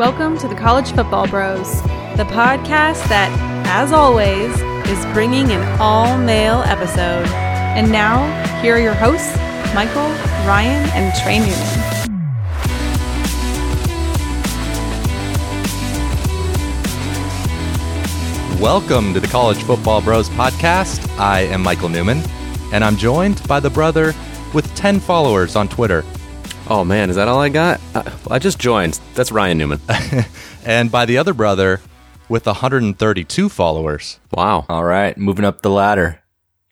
Welcome to the College Football Bros, the podcast that, as always, is bringing an all male episode. And now, here are your hosts, Michael, Ryan, and Trey Newman. Welcome to the College Football Bros podcast. I am Michael Newman, and I'm joined by the brother with 10 followers on Twitter, Oh man, is that all I got? Uh, I just joined. That's Ryan Newman. and by the other brother with 132 followers. Wow. All right, moving up the ladder.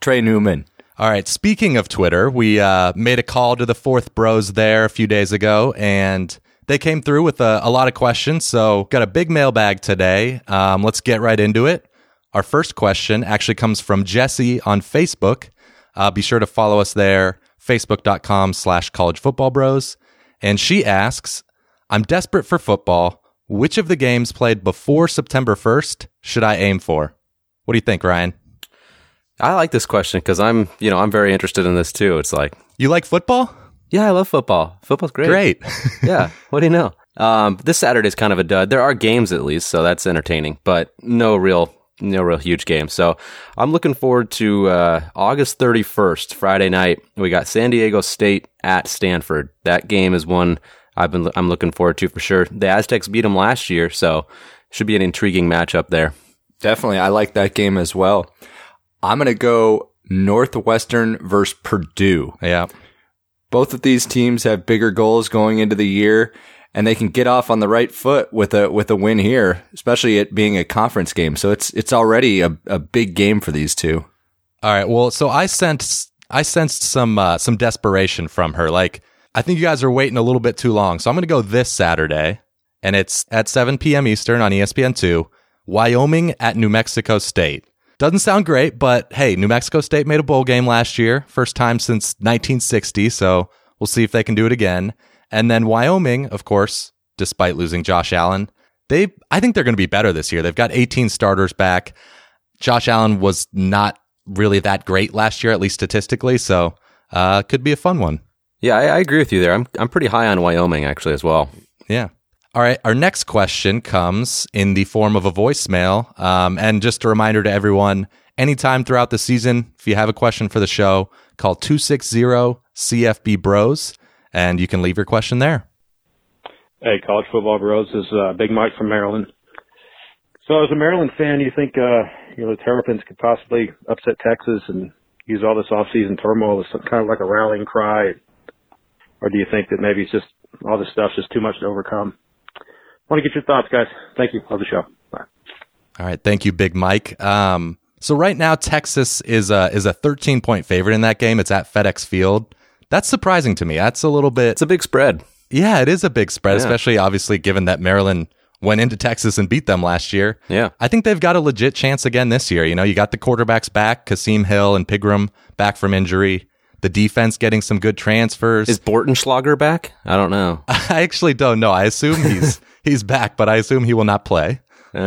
Trey Newman. All right, speaking of Twitter, we uh, made a call to the fourth bros there a few days ago, and they came through with a, a lot of questions. So, got a big mailbag today. Um, let's get right into it. Our first question actually comes from Jesse on Facebook. Uh, be sure to follow us there, facebook.com slash college football bros. And she asks, I'm desperate for football. Which of the games played before September 1st should I aim for? What do you think, Ryan? I like this question because I'm, you know, I'm very interested in this too. It's like, You like football? yeah, I love football. Football's great. Great. yeah. What do you know? Um, this Saturday's kind of a dud. There are games at least, so that's entertaining, but no real, no real huge game. So I'm looking forward to uh, August 31st, Friday night. We got San Diego State at Stanford. That game is one I've been, I'm looking forward to for sure. The Aztecs beat them last year, so should be an intriguing matchup there. Definitely, I like that game as well. I'm going to go Northwestern versus Purdue. yeah. Both of these teams have bigger goals going into the year, and they can get off on the right foot with a with a win here, especially it being a conference game. So it's it's already a, a big game for these two. All right. Well, so I sensed I sensed some uh, some desperation from her. Like I think you guys are waiting a little bit too long. So I'm going to go this Saturday, and it's at 7 p.m. Eastern on ESPN two. Wyoming at New Mexico State. Doesn't sound great, but hey, New Mexico State made a bowl game last year, first time since 1960. So we'll see if they can do it again. And then Wyoming, of course, despite losing Josh Allen, they I think they're going to be better this year. They've got 18 starters back. Josh Allen was not really that great last year, at least statistically. So uh, could be a fun one. Yeah, I, I agree with you there. I'm, I'm pretty high on Wyoming actually as well. Yeah. All right. Our next question comes in the form of a voicemail. Um, and just a reminder to everyone anytime throughout the season, if you have a question for the show, call 260 CFB Bros and you can leave your question there. Hey, college football bros. This is uh, Big Mike from Maryland. So, as a Maryland fan, you think uh, you know the Terrapins could possibly upset Texas and use all this off-season turmoil as some kind of like a rallying cry, or do you think that maybe it's just all this stuff's just too much to overcome? want to get your thoughts, guys. Thank you. Love the show. Bye. All right. Thank you, Big Mike. Um, so right now, Texas is a, is a 13 point favorite in that game. It's at FedEx Field. That's surprising to me. That's a little bit. It's a big spread. Yeah, it is a big spread, Yeah. especially obviously given that Maryland went into Texas and beat them last year. Yeah. I think they've got a legit chance again this year. You know, you got the quarterbacks back, Kasim Hill and Pigrome back from injury. The defense getting some good transfers. Is Bortenschlager back? I don't know. I actually don't know. I assume he's he's back, but I assume he will not play.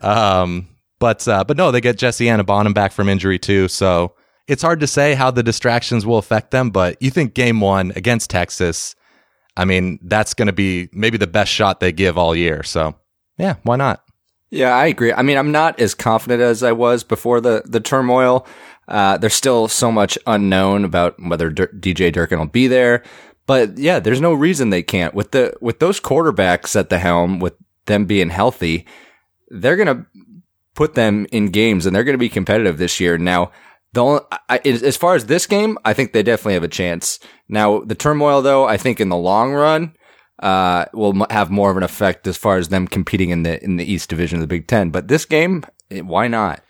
Um, but uh, but no, they get Jesse Aniebonam back from injury too. So it's hard to say how the distractions will affect them. But you think game one against Texas, I mean, that's going to be maybe the best shot they give all year. So yeah, why not? Yeah, I agree. I mean, I'm not as confident as I was before the the turmoil. Uh, there's still so much unknown about whether DJ Durkin will be there. But yeah, there's no reason they can't with the with those quarterbacks at the helm, with them being healthy. They're gonna put them in games, and they're gonna be competitive this year. Now, the only, I, as far as this game, I think they definitely have a chance. Now, the turmoil, though, I think in the long run, uh, will have more of an effect as far as them competing in the in the East Division of the Big Ten. But this game, eh, why not?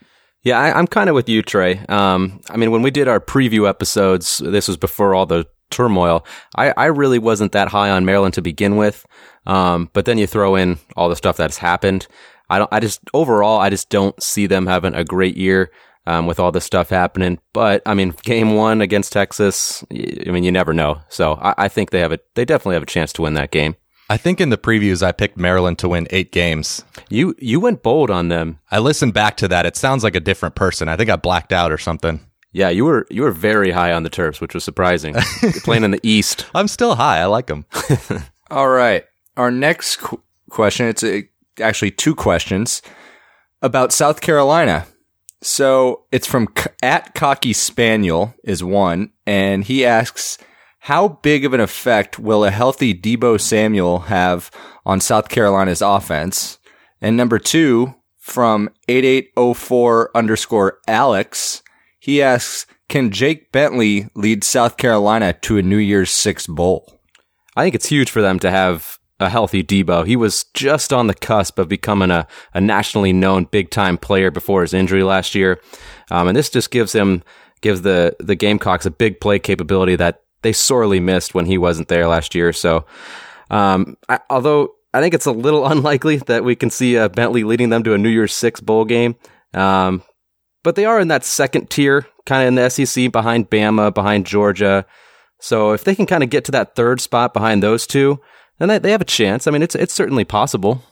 Yeah, I, I'm kind of with you, Trey. Um, I mean, when we did our preview episodes, this was before all the turmoil. I, I really wasn't that high on Maryland to begin with. Um, but then you throw in all the stuff that's happened. I don't, I just, overall, I just don't see them having a great year, um, with all this stuff happening. But I mean, game one against Texas, I mean, you never know. So I, I think they have a, they definitely have a chance to win that game. I think in the previews I picked Maryland to win eight games. You, you went bold on them. I listened back to that. It sounds like a different person. I think I blacked out or something. Yeah, you were, you were very high on the Terps, which was surprising. You're playing in the East. I'm still high. I like them. All right. Our next qu- question. It's a, actually two questions about South Carolina. So it's from at Cocky Spaniel is one, and he asks, how big of an effect will a healthy Debo Samuel have on South Carolina's offense? And number two, from 8804 underscore Alex, he asks, can Jake Bentley lead South Carolina to a New Year's Six bowl? I think it's huge for them to have a healthy Debo. He was just on the cusp of becoming a, a nationally known big time player before his injury last year. Um, and this just gives him, gives the, the Gamecocks a big play capability that they sorely missed when he wasn't there last year. So, um, I, although I think it's a little unlikely that we can see uh, Bentley leading them to a New Year's Six bowl game. Um, but they are in that second tier, kind of in the SEC behind Bama, behind Georgia. So if they can kind of get to that third spot behind those two, then they, they have a chance. I mean, it's it's certainly possible.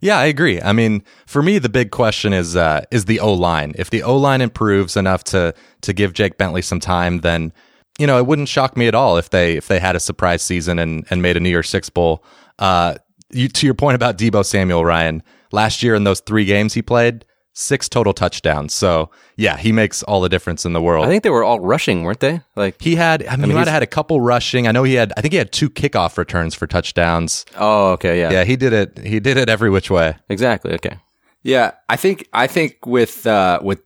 Yeah, I agree. I mean, for me, the big question is uh, is the O line. If the O line improves enough to to give Jake Bentley some time, then you know it wouldn't shock me at all if they if they had a surprise season and and made a New Year's Six bowl. Uh, you, to your point about Debo Samuel, Ryan, last year in those three games he played, six total touchdowns. So yeah, he makes all the difference in the world. I think they were all rushing, weren't they? Like he had, I mean, mean, he might have had a couple rushing. I know he had, I think he had two kickoff returns for touchdowns. oh, okay, yeah, Yeah, he did it. He did it every which way. exactly. Okay, Yeah, I think I think with uh, with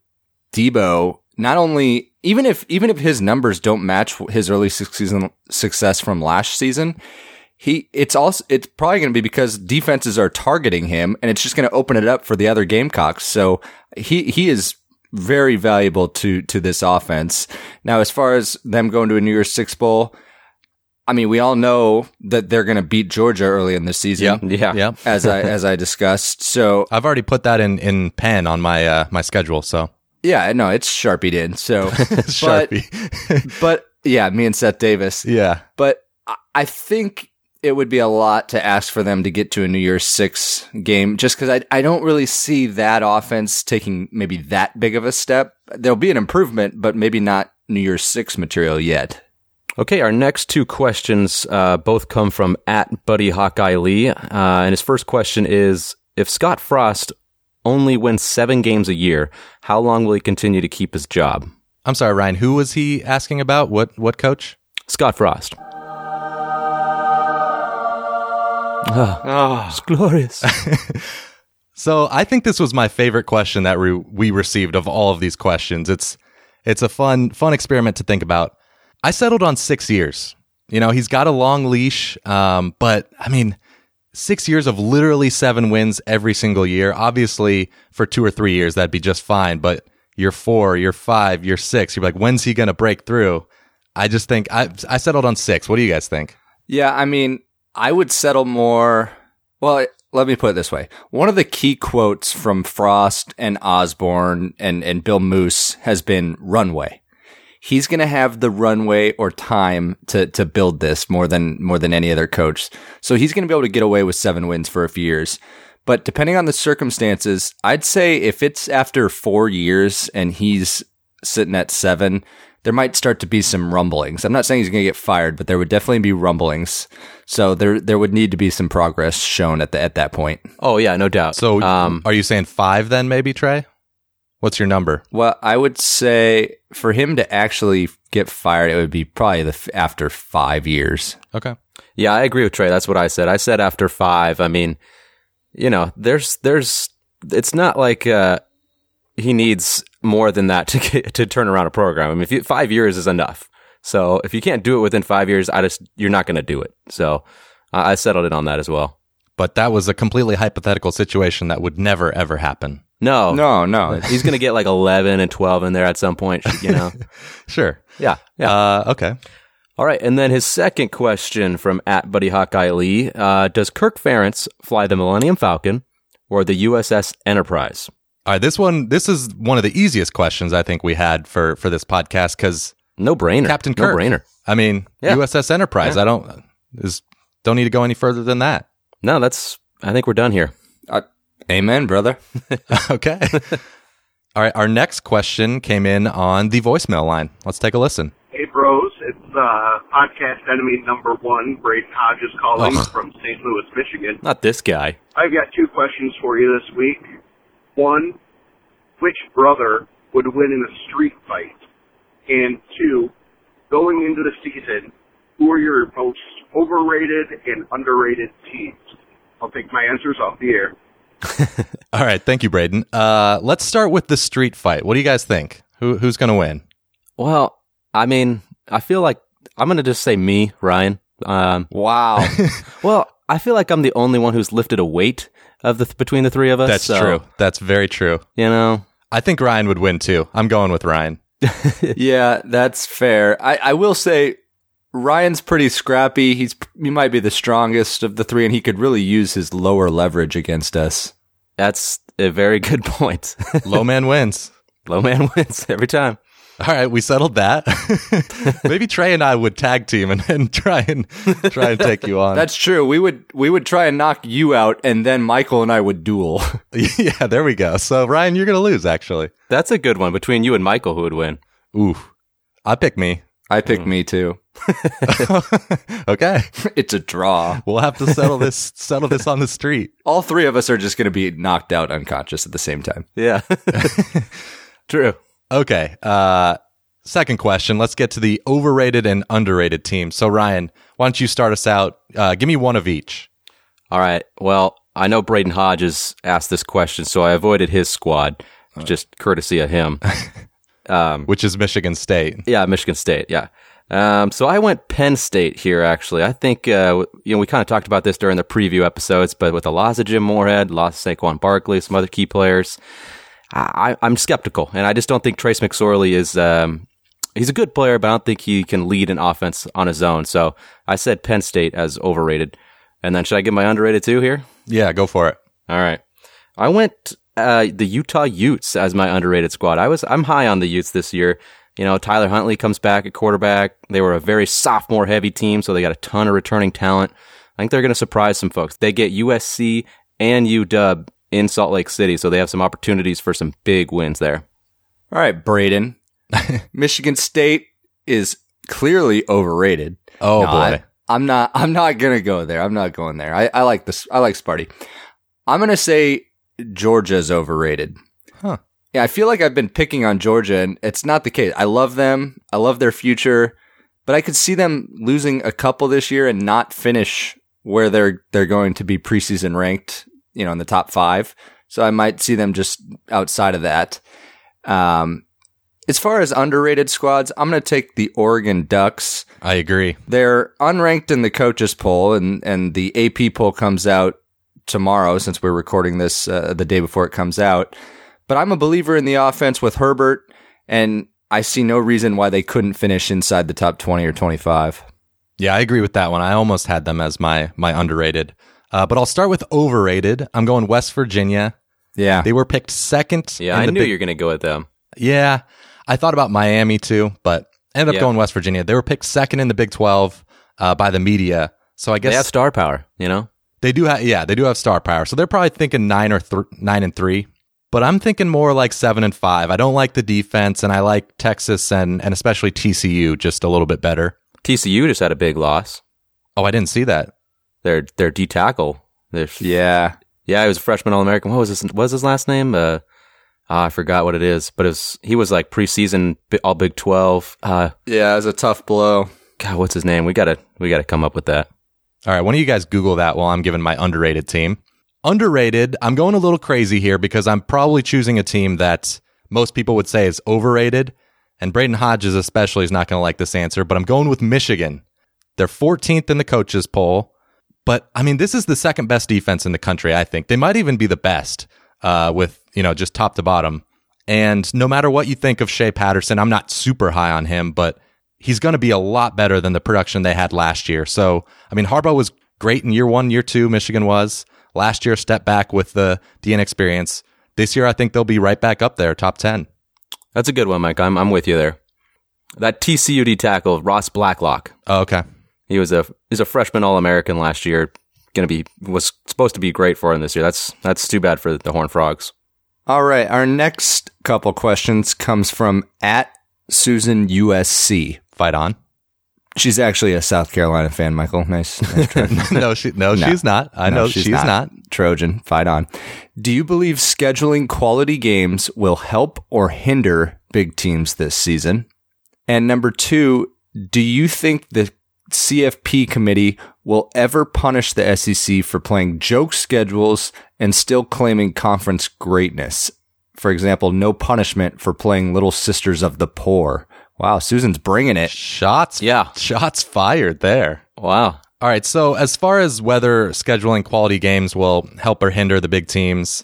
Debo, not only even if even if his numbers don't match his early six season success from last season, he it's also it's probably going to be because defenses are targeting him, and it's just going to open it up for the other Gamecocks. So he he is very valuable to to this offense. Now, as far as them going to a New Year's Six bowl. I mean, we all know that they're going to beat Georgia early in the season, yeah, Yeah. as I as I discussed. So I've already put that in, in pen on my, uh, my schedule. So Yeah, no, it's sharpied in. So, but, Sharpie. but yeah, me and Seth Davis. yeah. But I- I think it would be a lot to ask for them to get to a New Year's Six game, just because I I don't really see that offense taking maybe that big of a step. There'll be an improvement, but maybe not New Year's Six material yet. Okay, our next two questions uh, both come from at Buddy Hawkeye Lee, uh, and his first question is: If Scott Frost only wins seven games a year, how long will he continue to keep his job? I'm sorry, Ryan. Who was he asking about? What, what coach? Scott Frost. Ah, it's glorious. So I think this was my favorite question that we, we received of all of these questions. It's it's a fun fun experiment to think about. I settled on six years. You know, he's got a long leash, um, but I mean, six years of literally seven wins every single year. Obviously, for two or three years that'd be just fine. But year four, year five, year six, you're like, when's he going to break through? I just think I I settled on six. What do you guys think? Yeah, I mean, I would settle more. Well, let me put it this way. One of the key quotes from Frost and Osborne and, and Bill Moos has been runway. He's going to have the runway or time to, to build this more than, more than any other coach. So he's going to be able to get away with seven wins for a few years. But depending on the circumstances, I'd say if it's after four years and he's sitting at seven, there might start to be some rumblings. I'm not saying he's going to get fired, but there would definitely be rumblings. So there there would need to be some progress shown at the at that point. oh yeah, no doubt. So, um, are you saying five then, maybe Trey? What's your number? Well, I would say for him to actually get fired, it would be probably the f- after five years. Okay. Yeah, I agree with Trey. That's what I said. I said after five. I mean, you know, there's, there's, it's not like, uh, he needs more than that to get, to turn around a program. I mean, if you, five years is enough. So if you can't do it within five years, I just, you're not going to do it. So I I settled it on that as well. But that was a completely hypothetical situation that would never ever happen. No, No, no. he's going to get like 11 and 12 in there at some point, you know? Sure. yeah. Yeah. Uh, okay. All right, and then his second question from at Buddy Hawkeye Lee: uh, Does Kirk Ferentz fly the Millennium Falcon or the USS Enterprise? All right. This one, this is one of the easiest questions I think we had for for this podcast because No brainer, Captain Kirk, no brainer. I mean, Yeah. USS Enterprise. I don't is don't need to go any further than that. No, that's. I think we're done here. Uh, amen, brother. okay. All right. Our next question came in on the voicemail line. Let's take a listen. Hey Hey, bros. It's uh, podcast enemy number one, Braden Hodges calling Ugh. from St. Louis, Michigan. Not this guy. I've got two questions for you this week. One, which brother would win in a street fight? And two, going into the season, who are your most overrated and underrated teams? I'll take my answers off the air. All right, thank you, Braden. Uh, let's start with the street fight. What do you guys think? Who who's going to win? Well, I mean, I feel like I'm going to just say me, Ryan. Um, Wow. well, I feel like I'm the only one who's lifted a weight of the between the three of us. That's so, true. That's very true. You know, I think Ryan would win too. I'm going with Ryan. yeah, that's fair. I, I will say Ryan's pretty scrappy. He's he might be the strongest of the three, and he could really use his lower leverage against us. that's a very good point. Low man wins. Low man wins every time. All right, we settled that. Maybe Trey and I would tag team and, and try and try and take you on. That's true. We would we would try and knock you out, and then Michael and I would duel. yeah, there we go. So Ryan, you're gonna lose actually. That's a good one between you and Michael. Who would win? Ooh, I pick me. I pick hmm. me too. okay, It's a draw. we'll have to settle this settle this on the street. All three of us are just going to be knocked out unconscious at the same time. Yeah, true. Okay. Uh, second question. Let's get to the overrated and underrated teams. So Ryan, why don't you start us out? Uh, give me one of each. All right. Well, I know Braden Hodges asked this question, so I avoided his squad, just courtesy of him. um, which is Michigan State. yeah, Michigan State. Yeah. Um, so I went Penn State here. Actually, I think uh, you know we kind of talked about this during the preview episodes, but with the loss of Jim Moorhead, loss of Saquon Barkley, some other key players, I, I'm skeptical, and I just don't think Trace McSorley is. Um, he's a good player, but I don't think he can lead an offense on his own. So I said Penn State as overrated. And then should I give my underrated too here? Yeah, go for it. All right. I went uh, the Utah Utes as my underrated squad. I was I'm high on the Utes this year. You know, Tyler Huntley comes back at quarterback. They were a very sophomore heavy team, so they got a ton of returning talent. I think they're going to surprise some folks. They get USC and UW in Salt Lake City, so they have some opportunities for some big wins there. All right, Braden. Michigan State is clearly overrated. Oh No, boy. I, I'm not. I'm not gonna go there. I'm not going there. I, I like this. I like Sparty. I'm gonna say Georgia's overrated. Huh. Yeah, I feel like I've been picking on Georgia, and it's not the case. I love them. I love their future, but I could see them losing a couple this year and not finish where they're they're going to be preseason ranked. You know, in the top five. So I might see them just outside of that. Um, as far as underrated squads, I'm going to take the Oregon Ducks. I agree. They're unranked in the coaches poll, and and the AP poll comes out tomorrow. Since we're recording this uh, the day before it comes out, but I'm a believer in the offense with Herbert, and I see no reason why they couldn't finish inside the top 20 or 25. Yeah, I agree with that one. I almost had them as my my underrated. Uh, but I'll start with overrated. I'm going West Virginia. Yeah, They were picked second. Yeah, I knew Big- you were going to go with them. Yeah, I thought about Miami too, but ended up Yeah. going West Virginia. They were picked second in the Big 12 uh, by the media. So I guess They have star power, you know? They do have, yeah, they do have star power. So they're probably thinking nine or th- nine and three. But I'm thinking more like seven and five. I don't like the defense, and I like Texas and and especially TCU just a little bit better. TCU just had a big loss. Oh, I didn't see that. Their their D tackle. Their, yeah. yeah, he was a freshman All American. What was his what was his last name? Uh, ah, I forgot what it is, but it was he was like preseason All Big Twelve. Uh, Yeah, it was a tough blow. God, what's his name? We gotta we gotta come up with that. All right, why don't you guys Google that while I'm giving my underrated team? Underrated, I'm going a little crazy here because I'm probably choosing a team that most people would say is overrated. And Braden Hodges, especially, is not going to like this answer, but I'm going with Michigan. They're 14th in the coaches poll. But I mean, this is the second best defense in the country, I think. They might even be the best uh, with, you know, just top to bottom. And no matter what you think of Shea Patterson, I'm not super high on him, but he's going to be a lot better than the production they had last year. So, I mean, Harbaugh was great in year one, year two, Michigan was. Last year, step back with the, the inexperience. This year, I think they'll be right back up there, top 10. That's a good one, Mike. I'm I'm with you there. That TCU D tackle Ross Blacklock. Oh, okay. He was a he's a freshman All American last year. Going to be was supposed to be great for him this year. That's that's too bad for the Horn Frogs. All right, our next couple questions comes from at Susan USC. fight on. She's actually a South Carolina fan, Michael. Nice. nice no, she, no, No. she's not. I No, know she's, not. Trojan, fight on. Do you believe scheduling quality games will help or hinder big teams this season? And number two, do you think the CFP committee will ever punish the SEC for playing joke schedules and still claiming conference greatness? For example, no punishment for playing Little Sisters of the Poor. Wow, Susan's bringing it. Shots, Yeah. shots fired there. Wow. All right. So, as far as whether scheduling quality games will help or hinder the big teams,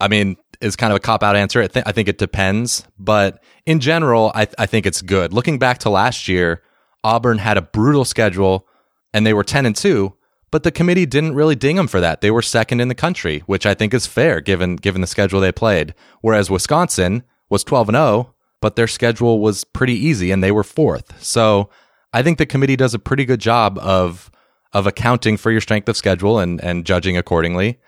I mean, is kind of a cop out answer. I, th- I think it depends. But in general, I, I think it's good. Looking back to last year, Auburn had a brutal schedule and they were 10 and 2, but the committee didn't really ding them for that. They were second in the country, which I think is fair given, given the schedule they played. Whereas Wisconsin was 12 and 0, but their schedule was pretty easy and they were fourth. So I think the committee does a pretty good job of of accounting for your strength of schedule and and judging accordingly.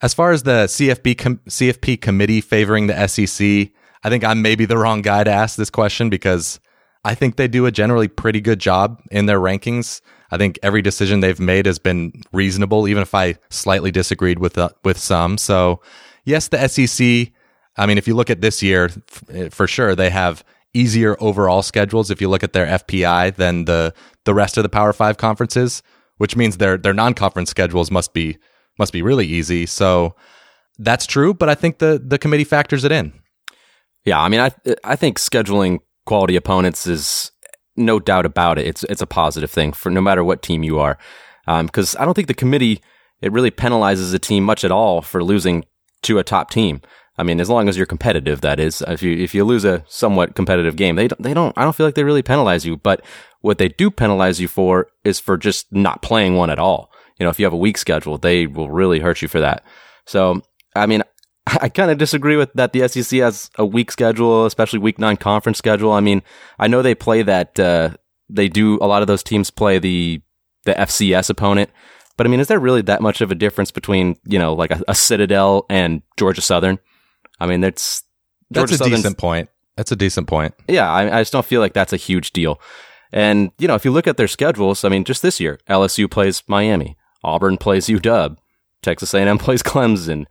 As far as the CFP com- CFP committee favoring the SEC, I think I'm maybe the wrong guy to ask this question because I think they do a generally pretty good job in their rankings. I think every decision they've made has been reasonable, even if I slightly disagreed with uh, with some. So, yes, the SEC. I mean, if you look at this year, f- for sure they have easier overall schedules. If you look at their FPI than the the rest of the Power Five conferences, which means their their non conference schedules must be must be really easy. So that's true, but I think the the committee factors it in. Yeah, I mean, I I think scheduling quality opponents is no doubt about it. It's it's a positive thing for no matter what team you are, um, because I don't think the committee it really penalizes a team much at all for losing to a top team. I mean, as long as you're competitive, that is. If you if you lose a somewhat competitive game, they don't, they don't. I don't feel like they really penalize you. But what they do penalize you for is for just not playing one at all. You know, if you have a weak schedule, they will really hurt you for that. So, I mean, I kind of disagree with that. The SEC has a weak schedule, especially week nine conference schedule. I mean, I know they play that. Uh, they do a lot of those teams play the the FCS opponent, but I mean, is there really that much of a difference between you know like a, a Citadel and Georgia Southern? I mean, that's That's a Southern's- decent point. That's a decent point. yeah, I, I just don't feel like that's a huge deal. And you know, if you look at their schedules, I mean, just this year, LSU plays Miami, Auburn plays UW, Texas A&M plays Clemson,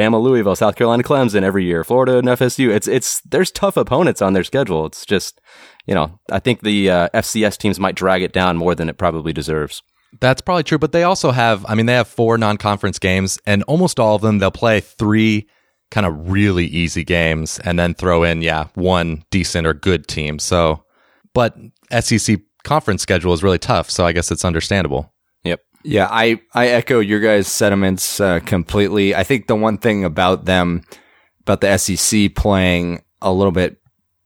Bama, Louisville, South Carolina, Clemson every year, Florida and FSU. It's it's there's tough opponents on their schedule. It's just you know, I think the uh, FCS teams might drag it down more than it probably deserves. That's probably true, but they also have, I mean, they have four non conference games, and almost all of them, they'll play three kind of really easy games and then throw in, yeah, one decent or good team. So, but SEC conference schedule is really tough. So I guess it's understandable. Yeah, I, I echo your guys' sentiments uh, completely. I think the one thing about them, about the SEC playing a little bit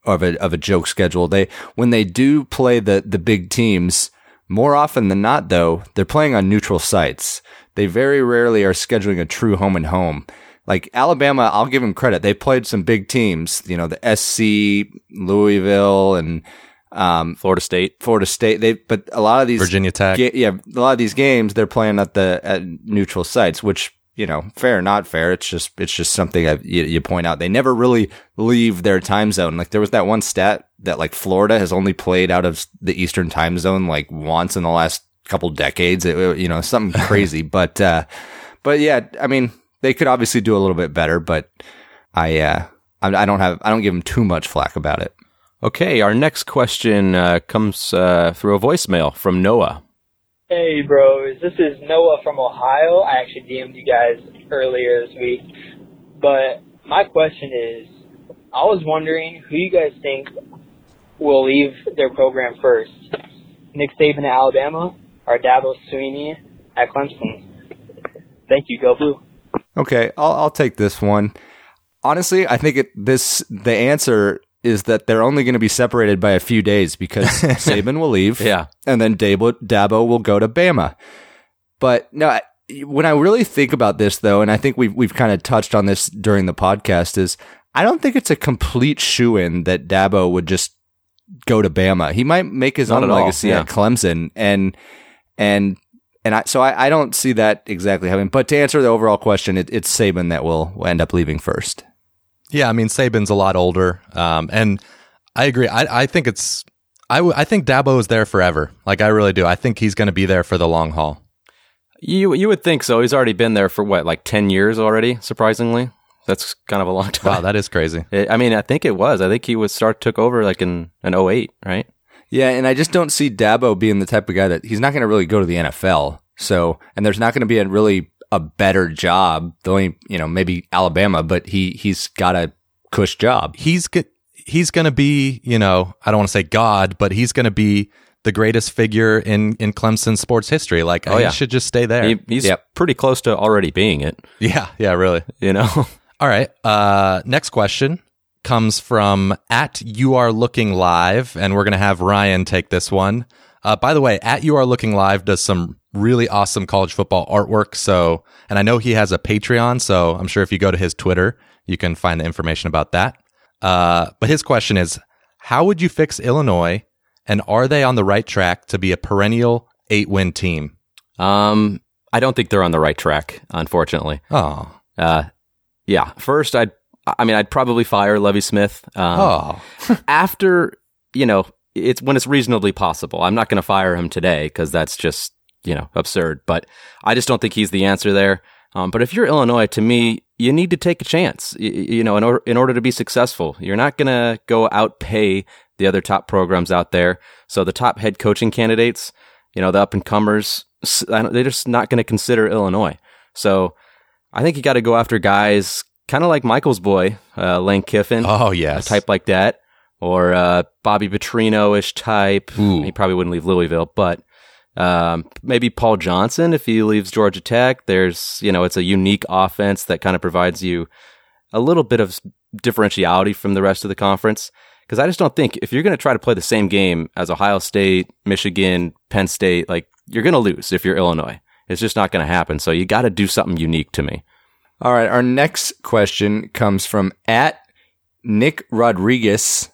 of a of a joke schedule, they when they do play the the big teams, more often than not, though, they're playing on neutral sites. They very rarely are scheduling a true home and home. Like Alabama, I'll give them credit. They played some big teams, you know, the SC, Louisville, and um, Florida State. Florida State. They, but a lot of these Virginia Tech. Ga- yeah, a lot of these games they're playing at the at neutral sites, which you know, fair or not fair, it's just it's just something I, you, you point out. They never really leave their time zone. Like there was that one stat that like Florida has only played out of the Eastern time zone like once in the last couple decades. It, you know, something crazy. but uh, but yeah, I mean, they could obviously do a little bit better. But I uh, I, I don't have I don't give them too much flack about it. Okay, our next question uh, comes uh, through a voicemail from Noah. Hey, bros. This is Noah from Ohio. I actually DM'd you guys earlier this week. But my question is I was wondering who you guys think will leave their program first Nick Saban at Alabama or Dabo Swinney at Clemson? Thank you. Go Blue. Okay, I'll I'll take this one. Honestly, I think it this the answer is that they're only going to be separated by a few days because Saban will leave, Yeah. and then Dabo Dabo will go to Bama. But no, when I really think about this though, and I think we've we've kind of touched on this during the podcast, is I don't think it's a complete shoe in that Dabo would just go to Bama. He might make his Not own at legacy yeah. at Clemson, and and and I so I, I don't see that exactly happening. But to answer the overall question, it, it's Saban that will, will end up leaving first. Yeah, I mean Saban's a lot older, um, and I agree. I, I think it's I, w- I think Dabo is there forever. Like I really do. I think he's going to be there for the long haul. You you would think so. He's already been there for what, like ten years already. Surprisingly, that's kind of a long time. Wow, that is crazy. I I mean, I think it was. I think he was start took over like in an 08, right? Yeah, and I just don't see Dabo being the type of guy that he's not going to really go to the NFL. So, and there's not going to be a really a better job. The only, you know, maybe Alabama, but he he's got a cush job. He's go- he's going to be, you know, I don't want to say God, but he's going to be the greatest figure in in Clemson sports history. Like Oh, he yeah. should just stay there. He, he's Yep. pretty close to already being it. yeah, yeah, really. You know, All right. Uh, next question comes from at you are looking live, and we're gonna have Ryan take this one. Uh, by the way, at you are looking live does some really awesome college football artwork. So, and I know he has a Patreon, so I'm sure if you go to his Twitter, you can find the information about that. Uh, but his question is, how would you fix Illinois, and are they on the right track to be a perennial eight win team? um, I don't think they're on the right track. Unfortunately, Oh, uh, yeah. First, I'd, I mean, I'd probably fire Lovie Smith. Um, oh, after you know it's when it's reasonably possible. I'm not going to fire him today because that's just you know absurd. But I just don't think he's the answer there. Um, but if you're Illinois, to me, you need to take a chance. You, you know, in order in order to be successful, you're not going to go outpay the other top programs out there. So the top head coaching candidates, you know, the up and comers, they're just not going to consider Illinois. So I think you got to go after guys kind of like Michael's boy, uh, Lane Kiffin oh a type like that, or uh, Bobby Petrino ish type. Ooh. He probably wouldn't leave Louisville, but um, maybe Paul Johnson if he leaves Georgia Tech. There's you know it's a unique offense that kind of provides you a little bit of differentiality from the rest of the conference. Because I just don't think if you're going to try to play the same game as Ohio State, Michigan, Penn State, like you're going to lose if you're Illinois. It's just not going to happen. So you got to do something unique to me. All right, our next question comes from at Nick Rodriguez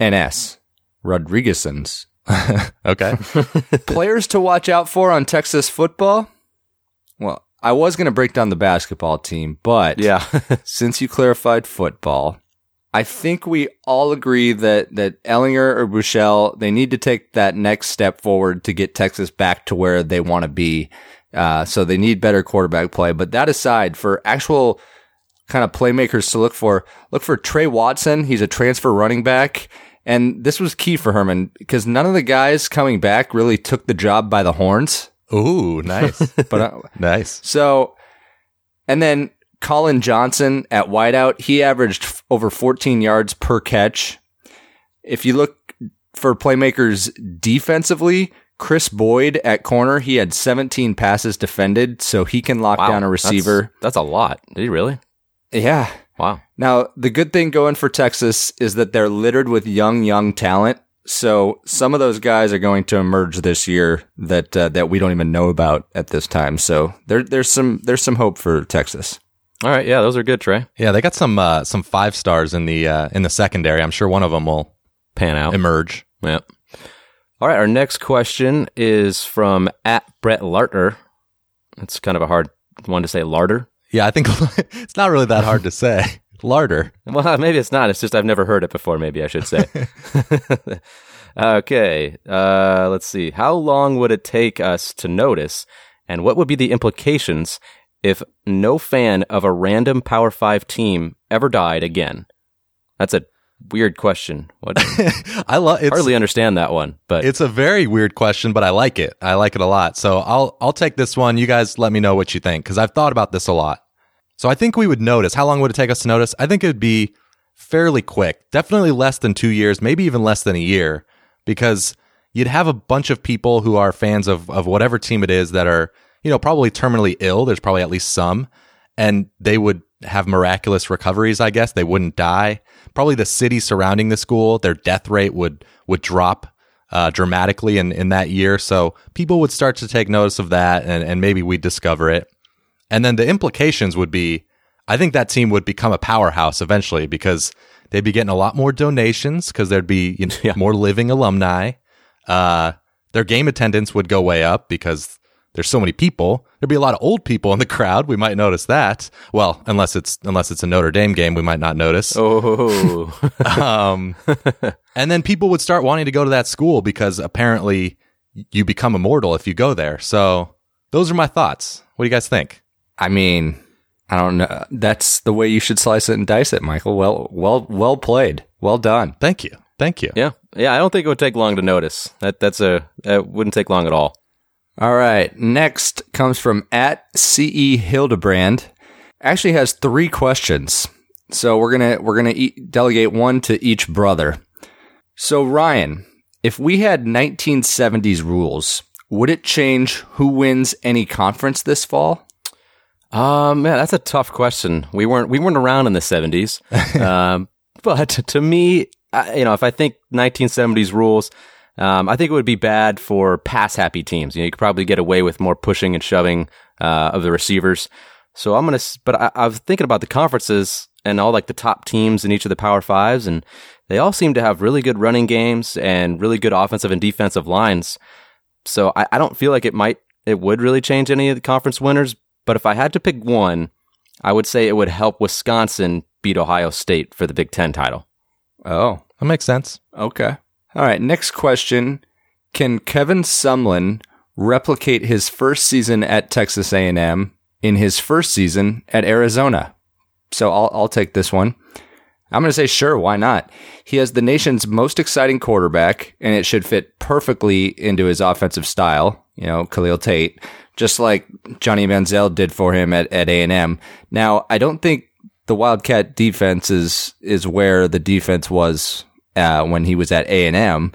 NS. Rodriguezens. okay. Players to watch out for on Texas football? Well, I was going to break down the basketball team, but Yeah. since you clarified football, I think we all agree that that Ehlinger or Buechele they need to take that next step forward to get Texas back to where they want to be. Uh, so they need better quarterback play. But that aside, for actual kind of playmakers to look for, look for Tre Watson. He's a transfer running back. And this was key for Herman because none of the guys coming back really took the job by the horns. Ooh, nice. But uh, nice. so, and then Collin Johnson at wideout, he averaged f- over 14 yards per catch. If you look for playmakers defensively, Kris Boyd at corner, he had 17 passes defended, so he can lock Wow, down a that's- receiver. That's, a lot. Did he really? Yeah. Wow. Now, the good thing going for Texas is that they're littered with young, young talent. So some of those guys are going to emerge this year that uh, that we don't even know about at this time. So there, there's some there's some hope for Texas. All right. Yeah, those are good, Trey. Yeah, they got some uh, some five stars in the uh, in the secondary. I'm sure one of them will Pan out. emerge. Yeah. All right. Our next question is from at Brett Larter. It's kind of a hard one to say, Larter. Yeah, I think it's not really that hard to say. Larder. Well, maybe it's not. It's just I've never heard it before. Maybe I should say. okay. Uh, let's see. How long would it take us to notice, and what would be the implications if no fan of a random Power Five team ever died again? That's a weird question. What? I love hardly understand that one, but it's a very weird question, but I like it. I like it a lot. So I'll I'll take this one. You guys let me know what you think because I've thought about this a lot. So I think we would notice. How long would it take us to notice? I think it would be fairly quick. Definitely less than two years, maybe even less than a year, because you'd have a bunch of people who are fans of of whatever team it is that are you know probably terminally ill. There's probably at least some, and they would have miraculous recoveries. I guess they wouldn't die. Probably the city surrounding the school, their death rate would would drop uh, dramatically in, in that year. So people would start to take notice of that and, and maybe we'd discover it. And then the implications would be I think that team would become a powerhouse eventually because they'd be getting a lot more donations because there'd be you know, more living alumni. Uh, their game attendance would go way up because there's so many people. There'd be a lot of old people in the crowd. We might notice that. Well, unless it's unless it's a Notre Dame game, we might not notice. Oh, Um, and then people would start wanting to go to that school because apparently you become immortal if you go there. So those are my thoughts. What do you guys think? I mean, I don't know. That's the way you should slice it and dice it, Michael. Well, well, well played. Well done. Thank you. Thank you. yeah, yeah. I don't think it would take long to notice. That that's a that wouldn't take long at all. All right. Next comes from at CE Hildebrand. Actually has three questions. So we're gonna we're gonna e- delegate one to each brother. So Ryan, if we had 1970s rules, would it change who wins any conference this fall? Um, man, that's a tough question. We weren't we weren't around in the seventies, um, but to me, I, you know, if I think 1970s rules, um, I think it would be bad for pass happy teams. You know, you could probably get away with more pushing and shoving uh, of the receivers. So I'm gonna, but I, I was thinking about the conferences and all like the top teams in each of the Power Fives, and they all seem to have really good running games and really good offensive and defensive lines. So I, I don't feel like it might, it would really change any of the conference winners. But if I had to pick one, I would say it would help Wisconsin beat Ohio State for the Big Ten title. Oh, That makes sense. okay. All right. Next question: Can Kevin Sumlin replicate his first season at Texas A&M in his first season at Arizona? So I'll I'll take this one. I'm going to say sure, why not? He has the nation's most exciting quarterback, and it should fit perfectly into his offensive style. You know, Khalil Tate, just like Johnny Manziel did for him at at A and M. Now, I don't think the Wildcat defense is is where the defense was uh, when he was at A and M,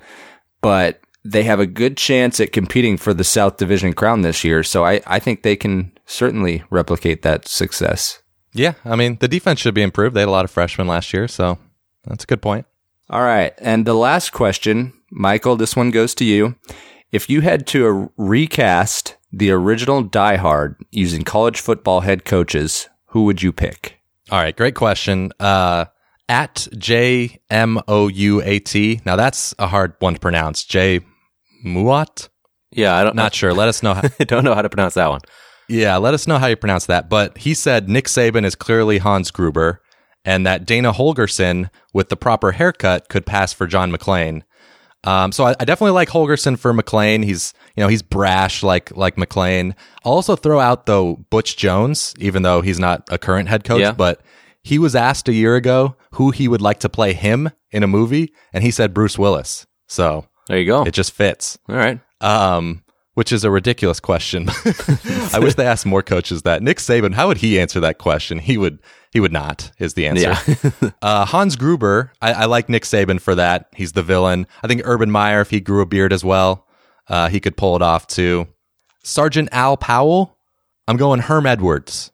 but they have a good chance at competing for the South Division crown this year. So I I think they can certainly replicate that success. Yeah, I mean the defense should be improved. They had a lot of freshmen last year, so that's a good point. All right. And the last question, Michael, this one goes to you. If you had to uh, recast the original Die Hard using college football head coaches, who would you pick? All right, great question. Uh, at J M O U A T. Now that's a hard one to pronounce. J Muat. Yeah, I don't Not sure. Let us know. How, I don't know how to pronounce that one. Yeah, let us know how you pronounce that. But he said Nick Saban is clearly Hans Gruber, and that Dana Holgorsen with the proper haircut could pass for John McClane. Um, so I, I definitely like Holgerson for McClane. He's you know he's brash like like McClane. I'll also throw out though Butch Jones, even though he's not a current head coach, Yeah. but he was asked a year ago who he would like to play him in a movie, and he said Bruce Willis. So There you go. it just fits. All right. Um, which is a ridiculous question. I wish they asked more coaches that. Nick Saban, how would he answer that question? He would. He would not. Is the answer. Yeah. uh, Hans Gruber, I, I like Nick Saban for that. He's the villain. I think Urban Meyer, if he grew a beard as well, uh, he could pull it off too. Sergeant Al Powell, I'm going Herm Edwards.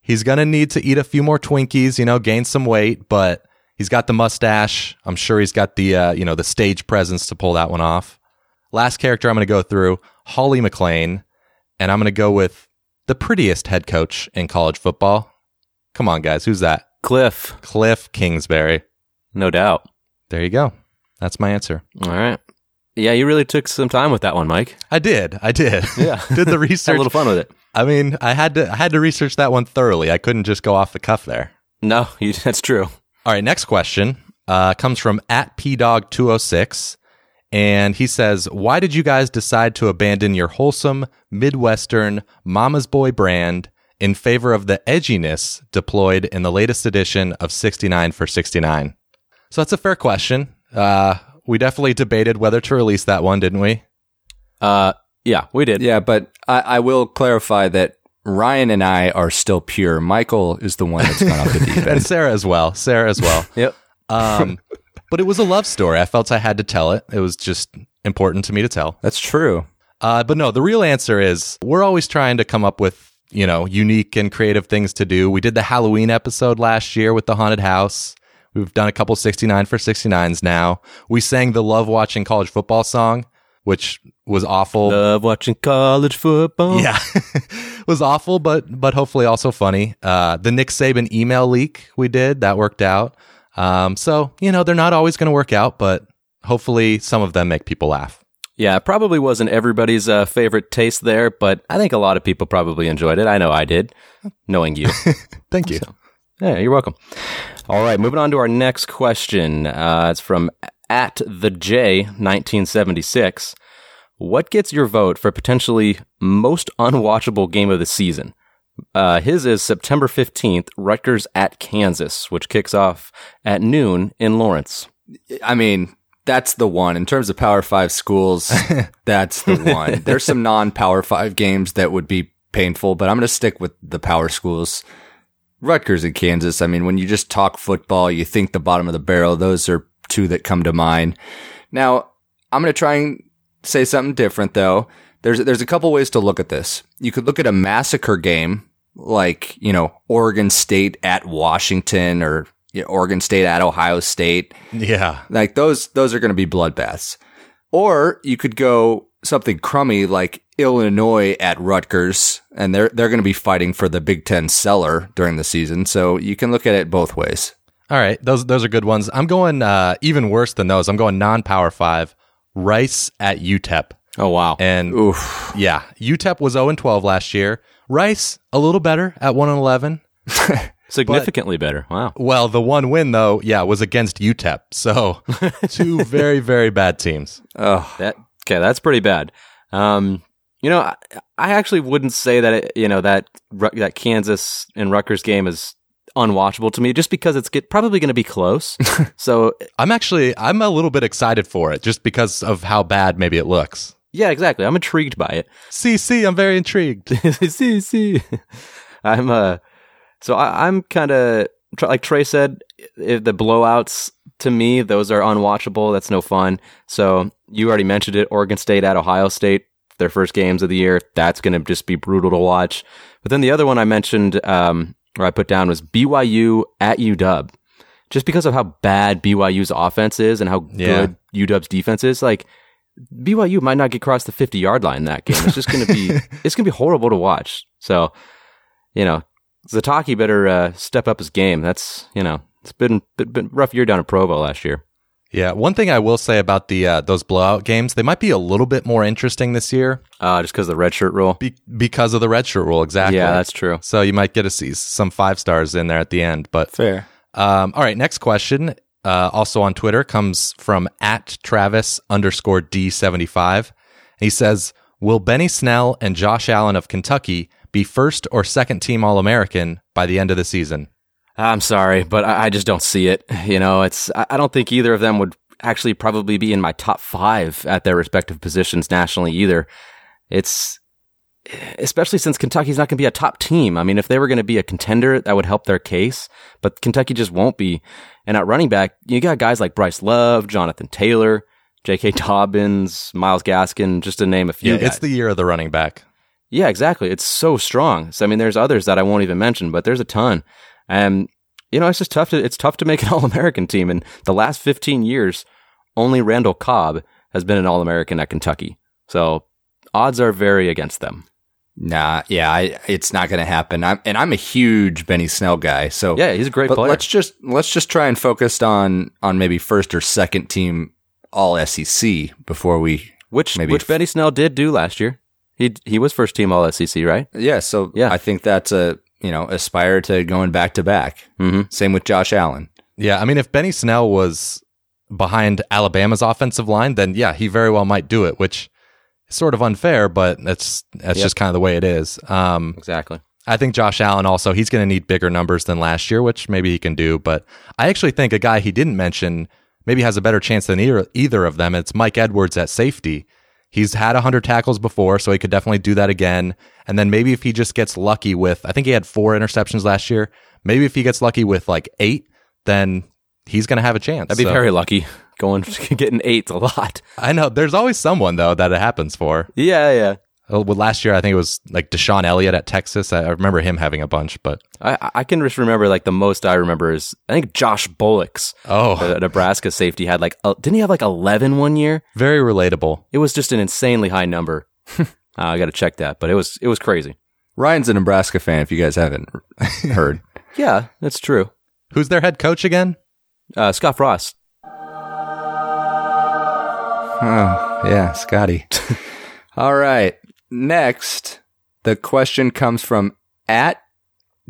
He's gonna need to eat a few more Twinkies, you know, gain some weight, but he's got the mustache. I'm sure he's got the uh, you know the stage presence to pull that one off. Last character I'm gonna go through, Holly McClane, and I'm gonna go with the prettiest head coach in college football. Come on, guys, who's that? Cliff, Cliff Kingsbury. no doubt. There you go. That's my answer. All right. Yeah, you really took some time with that one, Mike. I did. I did. Yeah. did the Had a little fun with it. I mean, I had to I had to research that one thoroughly. I couldn't just go off the cuff there. No, you, that's true. All right, next question uh, comes from at pdog206. And he says, Why did you guys decide to abandon your wholesome, Midwestern, Mama's Boy brand in favor of the edginess deployed in the latest edition of 69 for 69? So that's a fair question. Uh, we definitely debated whether to release that one, didn't we? Uh, yeah, we did. Yeah, but I, I will clarify that Ryan and I are still pure. Michael is the one that's gone off the deep And end. Sarah as well. Sarah as well. Yep. Um, but it was a love story. I felt I had to tell it. It was just important to me to tell. That's true. Uh, but no, the real answer is we're always trying to come up with, you know, unique and creative things to do. We did the Halloween episode last year with the haunted house. We've done a couple 69 for 69s now. We sang the Love Watching College Football song, which was awful. Love watching college football. Yeah, was awful, but but hopefully also funny. Uh, the Nick Saban email leak we did that worked out. Um, so you know they're not always going to work out, but hopefully some of them make people laugh. Yeah, it probably wasn't everybody's uh, favorite taste there, but I think a lot of people probably enjoyed it. I know I did, knowing you. Thank you. yeah, you're welcome. All right, moving on to our next question. Uh, it's from at the J 1976. What gets your vote for potentially most unwatchable game of the season? Uh, his is September 15th, Rutgers at Kansas, which kicks off at noon in Lawrence. I mean, that's the one. In terms of Power Five schools, that's the one. There's some non Power Five games that would be painful, but I'm going to stick with the Power schools. Rutgers and Kansas. I mean, when you just talk football, you think the bottom of the barrel. Those are two that come to mind. Now, I'm going to try and say something different though. There's, there's a couple ways to look at this. You could look at a massacre game like, you know, Oregon State at Washington or you know, Oregon State at Ohio State. Yeah. Like those, those are going to be bloodbaths. Or you could go something crummy like Illinois at Rutgers, and they're they're going to be fighting for the Big Ten cellar during the season. So you can look at it both ways. All right, those those are good ones. I'm going uh, even worse than those. I'm going non-power five. Rice at UTEP. Oh wow! And Oof. yeah, UTEP was 0 and 12 last year. Rice a little better at 1 and 11. Significantly better. Wow. Well, the one win though, yeah, was against UTEP. So two very very bad teams. Oh, That okay, that's pretty bad. Um, you know, I, I actually wouldn't say that it, you know that that Kansas and Rutgers game is unwatchable to me, just because it's get, probably going to be close. so I'm actually I'm a little bit excited for it just because of how bad maybe it looks. Yeah, exactly. I'm intrigued by it. See, see, I'm very intrigued. see, see. I'm uh, so I, I'm kind of like Trey said, if the blowouts to me those are unwatchable. That's no fun. So you already mentioned it. Oregon State at Ohio State, their first games of the year. That's going to just be brutal to watch. But then the other one I mentioned, um, or I put down was BYU at UW. Just because of how bad BYU's offense is and how Yeah. good UW's defense is, like BYU might not get across the 50 yard line that game. It's just going to be, it's going to be horrible to watch. So, you know, Sitake better uh, step up his game. That's, you know, it's been, been, been a rough year down at Provo last year. Yeah, one thing I will say about the uh, those blowout games, they might be a little bit more interesting this year Uh, just because of the red shirt rule. be- because of the redshirt rule. Exactly. Yeah, that's true. so you might get to see some five stars in there at the end. But fair. um, all right, next question. Uh, also on Twitter comes from at Travis underscore D seventy five. He says, "Will Benny Snell and Josh Allen of Kentucky be first or second team All American by the end of the season?" I'm sorry, but I, I just don't see it. You know, it's, I, I don't think either of them would actually probably be in my top five at their respective positions nationally either. It's, especially since Kentucky's not going to be a top team. I mean, if they were going to be a contender, that would help their case, but Kentucky just won't be. And at running back, you got guys like Bryce Love, Jonathan Taylor, J.K. Dobbins, Myles Gaskin, just to name a few. Yeah, guys. it's the year of the running back. Yeah, exactly. It's so strong. So, I mean, there's others that I won't even mention, but there's a ton. And, you know, it's just tough to, it's tough to make an All American team. And the last 15 years, only Randall Cobb has been an All American at Kentucky. So odds are very against them. Nah, yeah, I, it's not going to happen. I'm, and I'm a huge Benny Snell guy. So Yeah, he's a great but player. let's just let's just try and focus on on maybe first or second team All SEC before we. which, maybe which f- Benny Snell did do last year. He, he was first team All SEC, right? Yeah, so Yeah. I think that's a you know aspire to going back to back. Mm-hmm. Same with Josh Allen. Yeah, I mean, if Benny Snell was behind Alabama's offensive line, then yeah, he very well might do it, which is sort of unfair, but that's that's Yep. just kind of the way it is. Um, Exactly. I think Josh Allen also he's going to need bigger numbers than last year, which maybe he can do. But I actually think a guy he didn't mention maybe has a better chance than either, either of them. It's Mike Edwards at safety. He's had 100 tackles before, so he could definitely do that again. And then maybe if he just gets lucky with, I think he had four interceptions last year. Maybe if he gets lucky with like eight, then he's going to have a chance. That'd be So- very lucky. Going, getting eights a lot. I know. There's always someone though that it happens for. Yeah, yeah. Uh, Well, last year I think it was like DeShon Elliott at Texas. I I remember him having a bunch, but I, I can just remember like the most I remember is I think Josh Bullocks, oh, the Nebraska safety, had like uh, didn't he have like 11 one year? very relatable. It was just an insanely high number. uh, I got to check that, but it was it was crazy. Ryan's a Nebraska fan. If you guys haven't heard, Yeah, that's true. Who's their head coach again? Uh, Scott Frost. Oh, yeah, Scotty. All right. Next, the question comes from at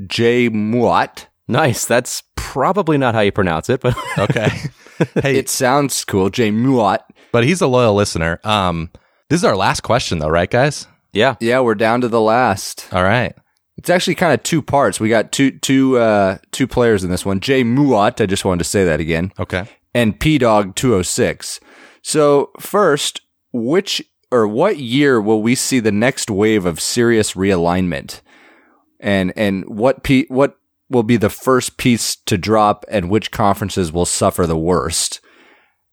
J Muat. Nice. That's probably not how you pronounce it, but Okay. hey, It sounds cool, J Muat. but he's a loyal listener. Um, this is our last question, though, right, guys? yeah. Yeah, we're down to the last. All right. It's actually kind of two parts. We got two two uh two players in this one. J Muat, I just wanted to say that again. Okay. and P Dog 206. So, first, which or what year will we see the next wave of serious realignment? And and what P, what will be the first piece to drop and which conferences will suffer the worst?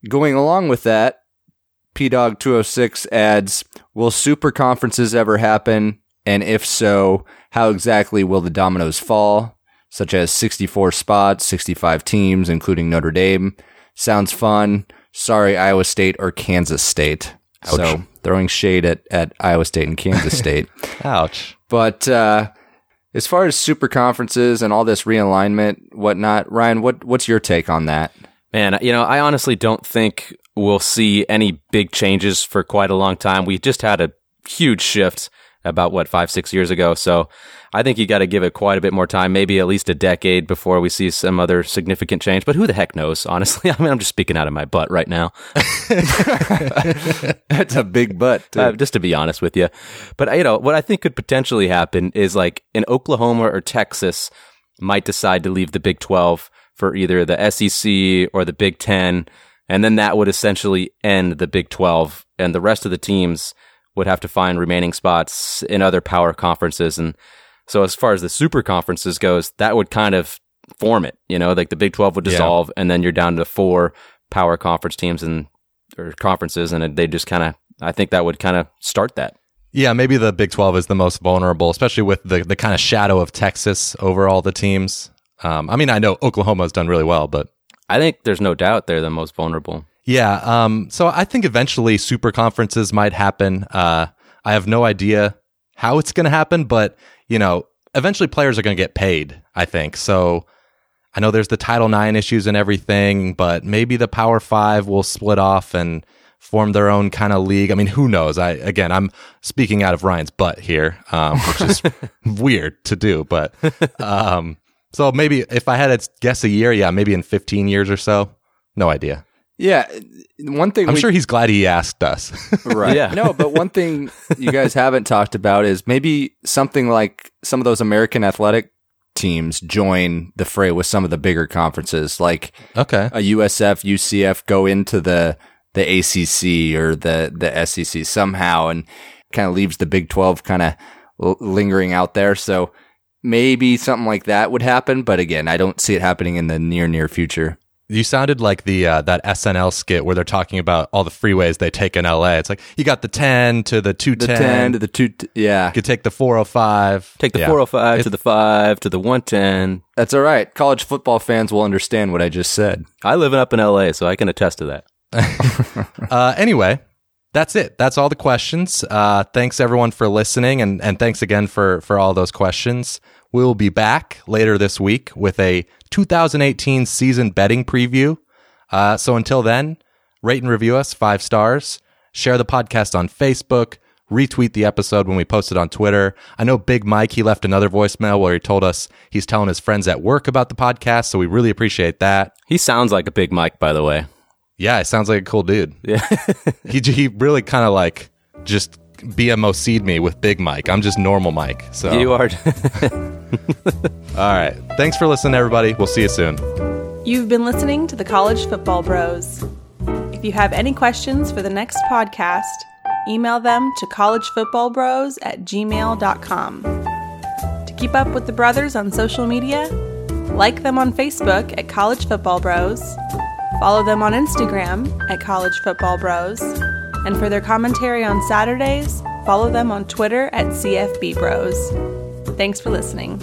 Going along with that, P Dog 206 adds, will super conferences ever happen? And if so, how exactly will the dominoes fall? Such as 64 spots, 65 teams, including Notre Dame. Sounds fun. Sorry, Iowa State or Kansas State. So throwing shade at, at Iowa State and Kansas State. Ouch. But uh, as far as super conferences and all this realignment, whatnot, Ryan, what what's your take on that? Man, you know, I honestly don't think we'll see any big changes for quite a long time. We just had a huge shift about what five, six years ago. So I think you got to give it quite a bit more time, maybe at least a decade before we see some other significant change. But who the heck knows? Honestly, I mean, I'm just speaking out of my butt right now. That's a big butt. uh, just to be honest with you. But you know what I think could potentially happen is like in Oklahoma or Texas might decide to leave the Big Twelve for either the SEC or the Big Ten, and then that would essentially end the Big Twelve, and the rest of the teams would have to find remaining spots in other power conferences. And so, as far as the super conferences goes, that would kind of form it. You know, like the Big Twelve would Yeah. dissolve, and then you're down to four power conference teams and or conferences, and they just kind of. I think that would kind of start that. Yeah, maybe the Big 12 is the most vulnerable, especially with the, the kind of shadow of Texas over all the teams. Um, I mean, I know Oklahoma's done really well, but I think there's no doubt they're the most vulnerable. Yeah. Um, so I think eventually super conferences might happen. Uh, I have no idea how it's going to happen, but you know, eventually players are going to get paid. I think so. I know there's the Title IX issues and everything, but maybe the Power Five will split off and form their own kind of league. I mean, who knows? I again, I'm speaking out of Ryan's butt here, um, which is weird to do, but um, so maybe if I had to guess a year, yeah, maybe in 15 years or so. No idea. Yeah, one thing I'm we sure he's glad he asked us. Right. Yeah. No, but one thing you guys haven't talked about is maybe something like some of those American athletic teams join the fray with some of the bigger conferences, like okay. a USF, UCF go into the the ACC or the the SEC somehow, and kind of leaves the Big Twelve kind of l- lingering out there. So maybe something like that would happen, but again, I don't see it happening in the near near future. You sounded like the uh, that SNL skit where they're talking about all the freeways they take in LA. It's like you got the 10 to the The 210. ten to the two, t- yeah, you could take the 405. Take the Yeah. 405 to the 5 to the 110. that's all right. College football fans will understand what I just said. I live up in LA, so I can attest to that. Uh, anyway, that's it. That's all the questions. Uh, thanks everyone for listening, and and thanks again for for all those questions. We'll be back later this week with a 2018 season betting preview. Uh, so until then, rate and review us five stars. Share the podcast on Facebook. Retweet the episode when we post it on Twitter. I know Big Mike, he left another voicemail where he told us he's telling his friends at work about the podcast. So we really appreciate that. He sounds like a big Mike, by the way. Yeah, it sounds like a cool dude. Yeah. he he really kind of like just BMOC'd me with Big Mike. I'm just normal Mike. So you are. all right. Thanks for listening, everybody. We'll see you soon. You've been listening to the College Football Bros. If you have any questions for the next podcast, email them to collegefootballbros at gmail.com. To keep up with the brothers on social media, like them on Facebook at College Football Bros, follow them on Instagram at College Football Bros, and for their commentary on Saturdays, follow them on Twitter at CFB Bros. Thanks for listening.